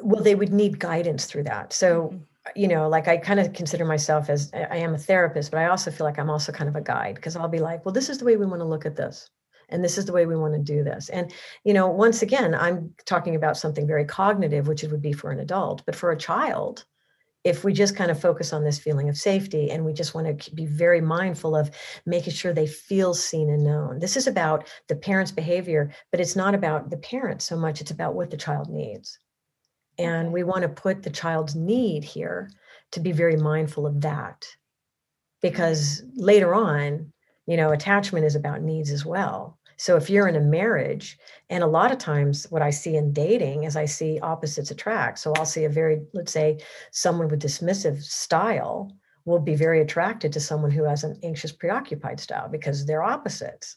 well they would need guidance through that so mm-hmm you know, like I kind of consider myself as I am a therapist, but I also feel like I'm also kind of a guide because I'll be like, well, this is the way we want to look at this. And this is the way we want to do this. And, you know, once again, I'm talking about something very cognitive, which it would be for an adult, but for a child, if we just kind of focus on this feeling of safety and we just want to be very mindful of making sure they feel seen and known. This is about the parent's behavior, but it's not about the parent so much, it's about what the child needs. And we want to put the child's need here to be very mindful of that. Mm-hmm. Because later on, you know, attachment is about needs as well. So if you're in a marriage, and a lot of times what I see in dating is I see opposites attract. So I'll see a very, let's say, someone with dismissive style will be very attracted to someone who has an anxious preoccupied style because they're opposites.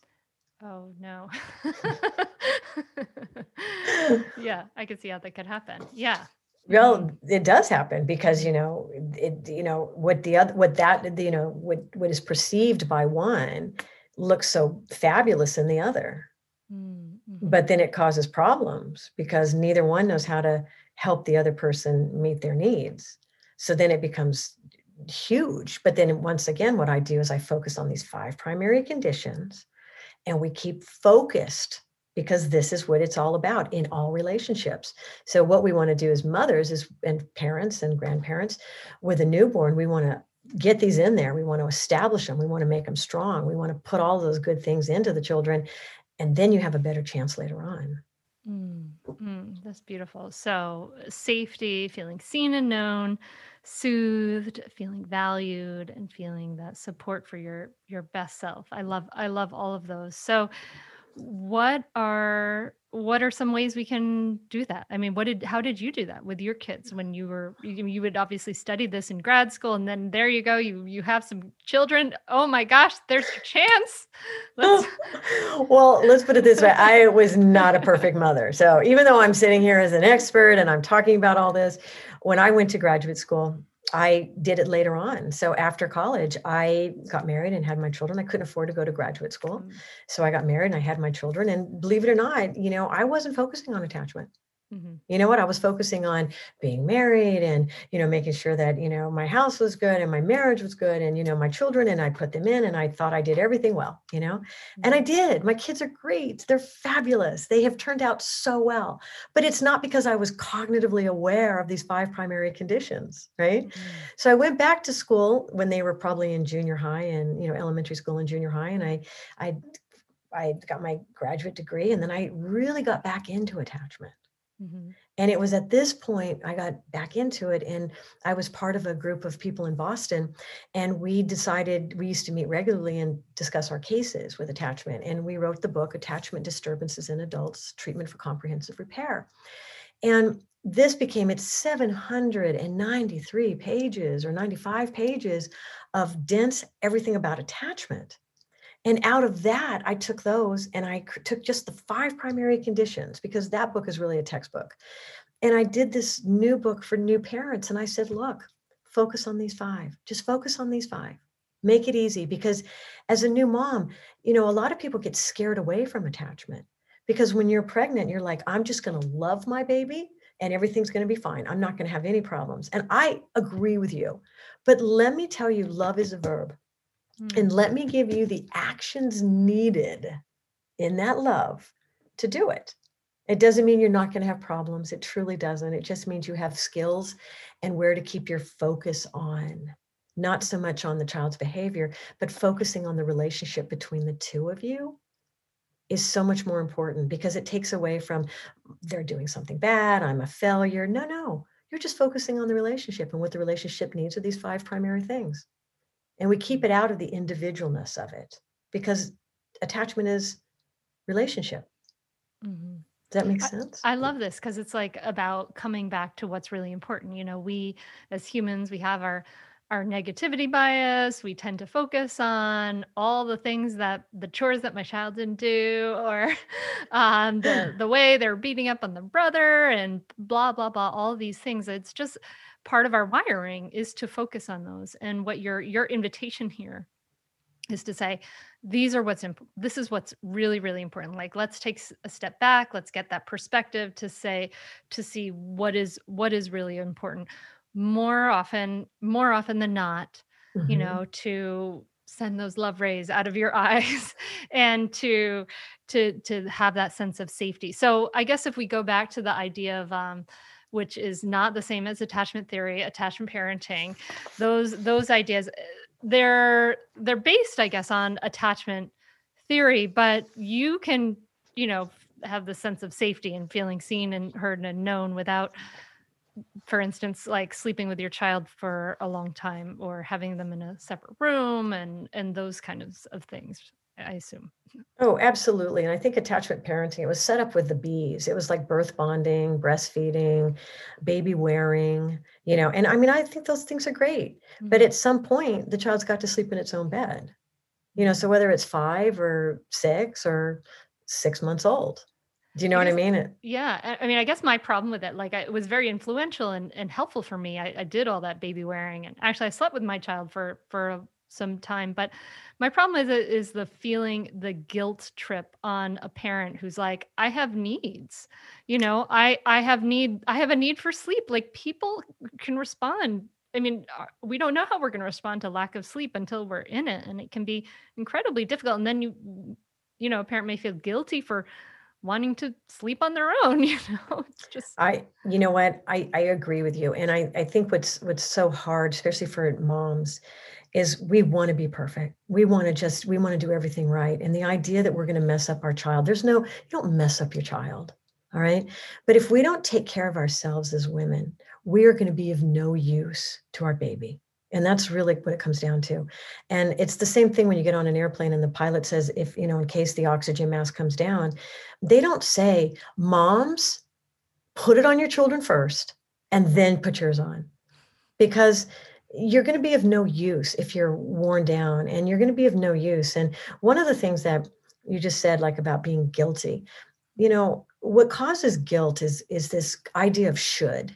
Oh no. yeah, I can see how that could happen. Yeah. well it does happen because you know it you know what the other what that you know what what is perceived by one looks so fabulous in the other Mm-hmm. but then it causes problems because neither one knows how to help the other person meet their needs so then it becomes huge but then once again what i do is i focus on these five primary conditions and we keep focused because this is what it's all about in all relationships. So what we want to do as mothers is and parents and grandparents with a newborn we want to get these in there. We want to establish them we want to make them strong. We want to put all those good things into the children and then you have a better chance later on. Mm, mm, that's beautiful. So, safety, feeling seen and known, soothed, feeling valued, and feeling that support for your your best self. I love I love all of those. So, what are what are some ways we can do that? I mean, what did how did you do that with your kids mm. when you were you, you would obviously study this in grad school and then there you go, you you have some children. Oh my gosh, there's your chance. Let's well, let's put it this way. I was not a perfect mother. So even though I'm sitting here as an expert and I'm talking about all this, when I went to graduate school, I did it later on. So after college, I got married and had my children. I couldn't afford to go to graduate school. Mm. So I got married and I had my children. And believe it or not, you know, I wasn't focusing on attachment. Mhm. You know what? I was focusing on being married and, you know, making sure that, you know, my house was good and my marriage was good and, you know, my children and I put them in and I thought I did everything well, you know, and I did. My kids are great. They're fabulous. They have turned out so well. But it's not because I was cognitively aware of these five primary conditions, right? Mhm. So I went back to school when they were probably in junior high and, you know, elementary school and junior high. And I, I, I got my graduate degree and then I really got back into attachment. Mhm. And it was at this point I got back into it. And I was part of a group of people in Boston. And we decided we used to meet regularly and discuss our cases with attachment. And we wrote the book, Attachment Disturbances in Adults Treatment for Comprehensive Repair. And this became its 793 pages or 95 pages of dense everything about attachment. And out of that, I took those and I took just the five primary conditions because that book is really a textbook. And I did this new book for new parents. And I said, look, focus on these five, just focus on these five. Make it easy because as a new mom, you know, a lot of people get scared away from attachment because when you're pregnant, you're like, I'm just going to love my baby and everything's going to be fine. I'm not going to have any problems. And I agree with you. But let me tell you, love is a verb. Mm. And let me give you the actions needed in that love to do it. It doesn't mean you're not going to have problems. It truly doesn't. It just means you have skills and where to keep your focus on, not so much on the child's behavior, but focusing on the relationship between the two of you is so much more important because it takes away from they're doing something bad, I'm a failure. No, no. You're just focusing on the relationship and what the relationship needs are these five primary things. And we keep it out of the individualness of it because attachment is relationship. Mhm. Does that make sense? I love this because it's like about coming back to what's really important. You know, we as humans, we have our our negativity bias. We tend to focus on all the things that the chores that my child didn't do, or um, the the way they're beating up on the brother, and blah blah blah. All these things. It's just part of our wiring is to focus on those. And what your your invitation here is to say these are what's imp- this is what's really really important like let's take a step back let's get that perspective to say to see what is what is really important more often more often than not you Mhm. know to send those love rays out of your eyes and to to to have that sense of safety so i guess if we go back to the idea of um which is not the same as attachment theory attachment parenting those those ideas eh, they're they're based i guess on attachment theory but you can you know have the sense of safety and feeling seen and heard and known without for instance like sleeping with your child for a long time or having them in a separate room and and those kinds of, of things i assume Oh, absolutely. And I think attachment parenting, it was set up with the bees. It was like birth bonding, breastfeeding, baby wearing, you know, and I mean, I think those things are great. But mm-hmm. at some point, the child's got to sleep in its own bed, you know, so whether it's five or six or six months old, Do you know what I mean? It- Yeah, I- I mean, I guess my problem with it, like, I, it was very influential and, and helpful for me. I, I did all that baby wearing, and actually, I slept with my child for for some time. But my problem is is the feeling, the guilt trip on a parent who's like, I have needs, you know, I I have need, I have a need for sleep. Like people can respond. I mean, uh, we don't know how we're going to respond to lack of sleep until we're in it, and it can be incredibly difficult. And then you, you know, a parent may feel guilty for wanting to sleep on their own you know it's just I, you know what, I, I agree with you. And I, I think what's what's so hard, especially for moms, is we want to be perfect. We want to just, we want to do everything right. And the idea that we're going to mess up our child, there's no, you don't mess up your child. All right. But if we don't take care of ourselves as women, we are going to be of no use to our baby. And that's really what it comes down to. And it's the same thing when you get on an airplane and the pilot says, if, you know, in case the oxygen mask comes down, they don't say, moms, put it on your children first and then put yours on. Because you're going to be of no use if you're worn down and you're going to be of no use. And one of the things that you just said, like about being guilty, you know, what causes guilt is is this idea of should.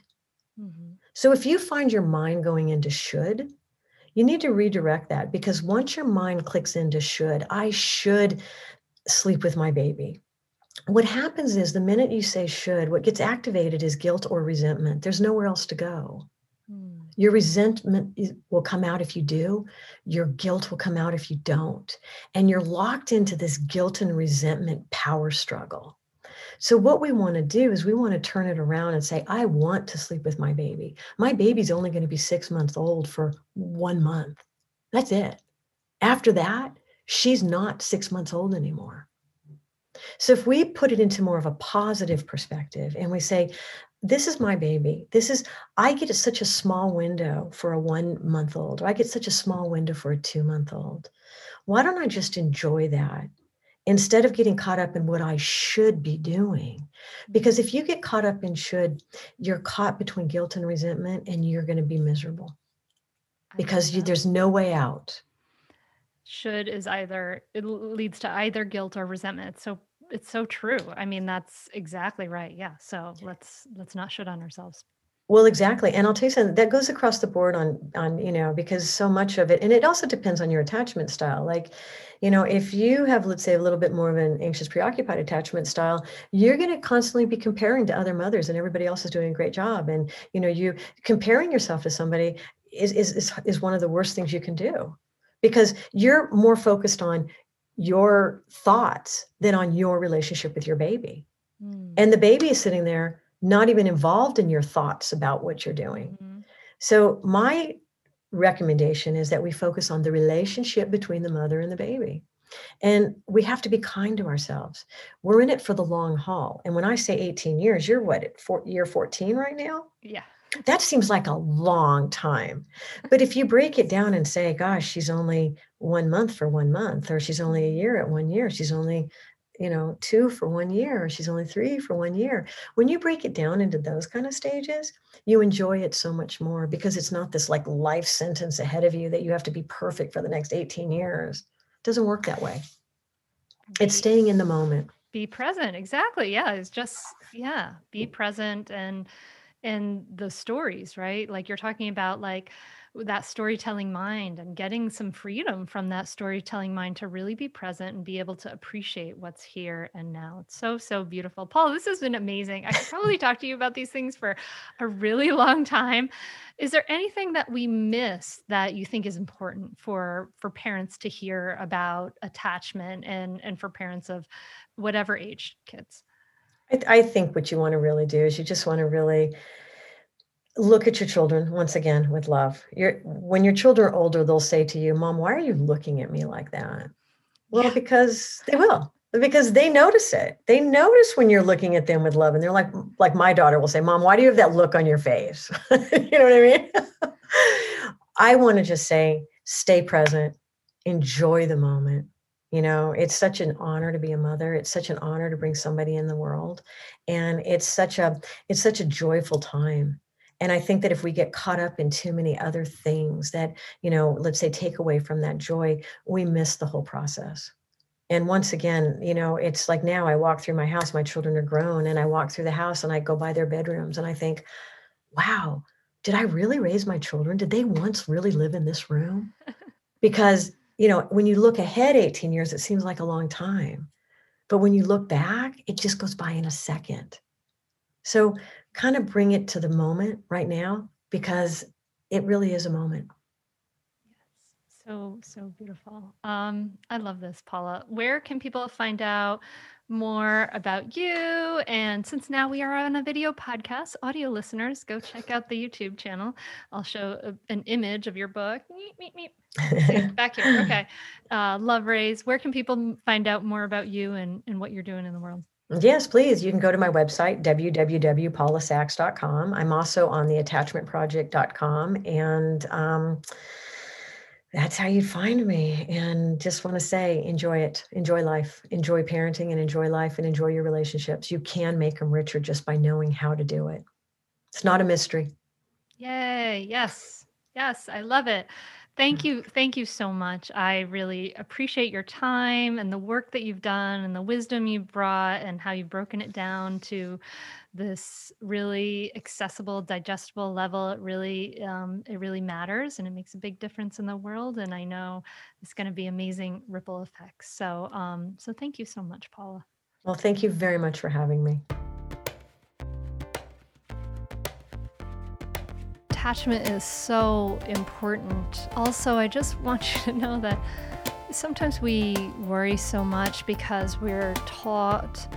Mhm. So if you find your mind going into should, you need to redirect that because once your mind clicks into should, I should sleep with my baby. What happens is the minute you say should, what gets activated is guilt or resentment. There's nowhere else to go. Your resentment will come out if you do. Your guilt will come out if you don't. And you're locked into this guilt and resentment power struggle. So, what we want to do is we want to turn it around and say, I want to sleep with my baby. My baby's only going to be six months old for one month. That's it. After that, she's not six months old anymore. So, if we put it into more of a positive perspective and we say, this is my baby. This is, I get such a small window for a one month old, or I get such a small window for a two month old. Why don't I just enjoy that instead of getting caught up in what I should be doing? Because if you get caught up in should, you're caught between guilt and resentment and you're going to be miserable because you, there's no way out. should is either it leads to either guilt or resentment it's so it's so true i mean that's exactly right yeah so let's let's not should on ourselves Well, exactly. And I'll tell you something that goes across the board on on, you know, because so much of it, and it also depends on your attachment style. Like, you know, if you have, let's say, a little bit more of an anxious, preoccupied attachment style, you're going to constantly be comparing to other mothers and everybody else is doing a great job. And, you know, you comparing yourself to somebody is is is, is one of the worst things you can do because you're more focused on your thoughts than on your relationship with your baby. Mm. And the baby is sitting there not even involved in your thoughts about what you're doing. Mhm. So, my recommendation is that we focus on the relationship between the mother and the baby. And we have to be kind to ourselves. We're in it for the long haul. And when I say 18 years, you're what, at four, year 14 right now? yeah That seems like a long time. But if you break it down and say, gosh, she's only one month for one month, or she's only a mm-hmm. year at one year, she's only, you know, two for one year, or she's only three for one year. When you break it down into those kind of stages, you enjoy it so much more because it's not this like life sentence ahead of you that you have to be perfect for the next 18 years. It doesn't work that way. It's staying in the moment. be present exactly yeah it's just yeah be present and and the stories right? Like you're talking about like that storytelling mind and getting some freedom from that storytelling mind to really be present and be able to appreciate what's here and now. It's so so beautiful. Paula this has been amazing. I could probably talk to you about these things for a really long time. Is there anything that we miss that you think is important for for parents to hear about attachment and and for parents of whatever age kids I, I think what you want to really do is you just want to really look at your children once again with love. Your when your children are older, they'll say to you, "Mom, why are you looking at me like that?" Well, Yeah. because they will. Because they notice it. They notice when you're looking at them with love, and they're like, like my daughter will say, "Mom, why do you have that look on your face?" you know what I mean? I want to just say, stay present, enjoy the moment. You know, it's such an honor to be a mother. It's such an honor to bring somebody in the world, and it's such a it's such a joyful time. And I think that if we get caught up in too many other things that, you know, let's say take away from that joy, we miss the whole process. and once again you know it's like now i walk through my house my children are grown and i walk through the house and i go by their bedrooms and i think wow did i really raise my children did they once really live in this room because you know when you look ahead 18 years it seems like a long time but when you look back it just goes by in a second so kind of bring it to the moment right now because it really is a moment Yes. so, so beautiful. Um, I love this, Paula. Where can people find out more about you? And since now we are on a video podcast, audio listeners, go check out the YouTube channel. I'll show a, an image of your book. Meep, meep, meep. Back here. Okay. Uh, Love Rays, Where can people find out more about you and, and what you're doing in the world? Yes, please. You can go to my website, www.paulasacks.com. I'm also on the attachmentproject.com. And um, that's how you'd find me. And just want to say, enjoy it, enjoy life, enjoy parenting, and enjoy life and enjoy your relationships. You can make them richer just by knowing how to do it. It's not a mystery. Yay. Yes. Yes. I love it. Thank you. Thank you so much. I really appreciate your time and the work that you've done and the wisdom you've brought and how you've broken it down to this really accessible, digestible level. It really, um, it really matters and it makes a big difference in the world. And I know it's going to be amazing ripple effects. So, um, so thank you so much, Paula. Well, thank you very much for having me. attachment is so important. Also, I just want you to know that sometimes we worry so much because we're taught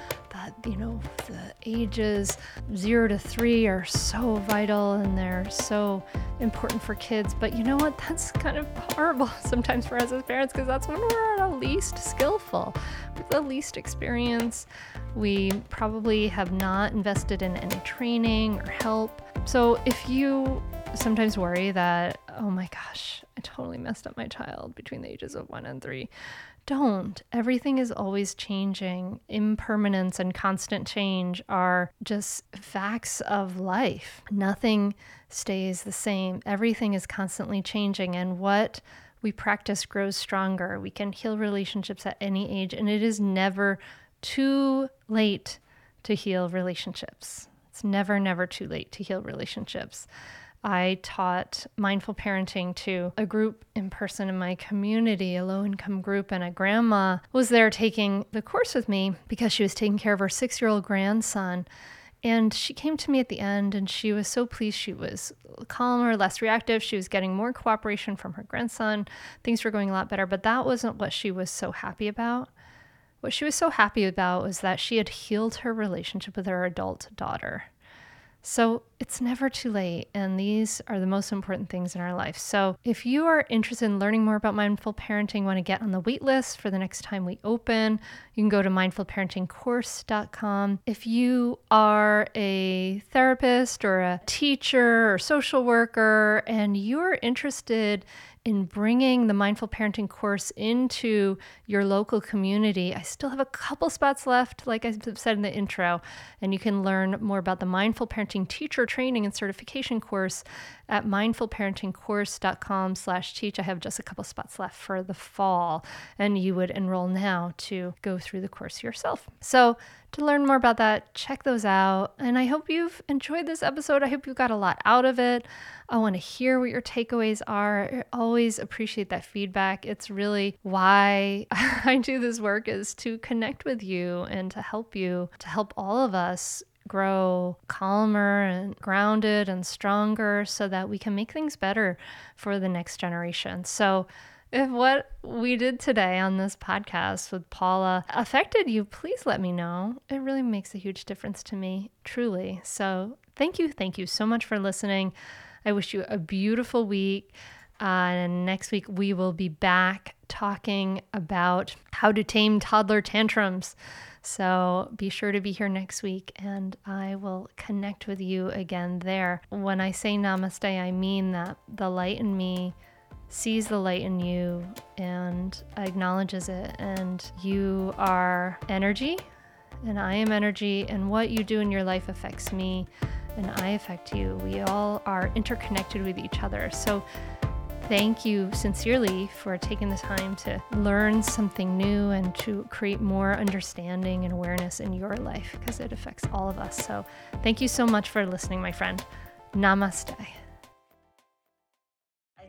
you know, the ages zero to three are so vital and they're so important for kids. But you know what? That's kind of horrible sometimes for us as parents because that's when we're the least skillful, with the least experience. We probably have not invested in any training or help. So if you sometimes worry that, oh my gosh, I totally messed up my child between the ages of one and three. Don't. Everything is always changing. Impermanence and constant change are just facts of life. Nothing stays the same. Everything is constantly changing. And what we practice grows stronger. We can heal relationships at any age, and it is never too late to heal relationships. It's never, never too late to heal relationships. I taught mindful parenting to a group in person in my community, a low income group, and a grandma was there taking the course with me because she was taking care of her six year old grandson. And she came to me at the end and she was so pleased. She was calmer, less reactive. She was getting more cooperation from her grandson. Things were going a lot better, but that wasn't what she was so happy about. What she was so happy about was that she had healed her relationship with her adult daughter. So it's never too late, and these are the most important things in our life. So if you are interested in learning more about mindful parenting, want to get on the wait list for the next time we open, you can go to mindfulparentingcourse.com. If you are a therapist or a teacher or social worker and you're interested in bringing the mindful parenting course into your local community. I still have a couple spots left, like I said in the intro, and you can learn more about the mindful parenting teacher training and certification course at mindfulparentingcourse.com slash teach. I have just a couple spots left for the fall, and you would enroll now to go through the course yourself. So to learn more about that, check those out. And I hope you've enjoyed this episode. I hope you got a lot out of it. I want to hear what your takeaways are. I always appreciate that feedback. It's really why I do this work is to connect with you and to help you, to help all of us grow calmer and grounded and stronger so that we can make things better for the next generation. So if what we did today on this podcast with Paula affected you, please let me know. It really makes a huge difference to me, truly. So, thank you. Thank you so much for listening. I wish you a beautiful week. Uh, and next week, we will be back talking about how to tame toddler tantrums. So be sure to be here next week and I will connect with you again there. When I say namaste, I mean that the light in me sees the light in you and acknowledges it. And you are energy, and I am energy, and what you do in your life affects me, and I affect you. We all are interconnected with each other. So thank you sincerely for taking the time to learn something new and to create more understanding and awareness in your life because it affects all of us. So, thank you so much for listening, my friend. Namaste.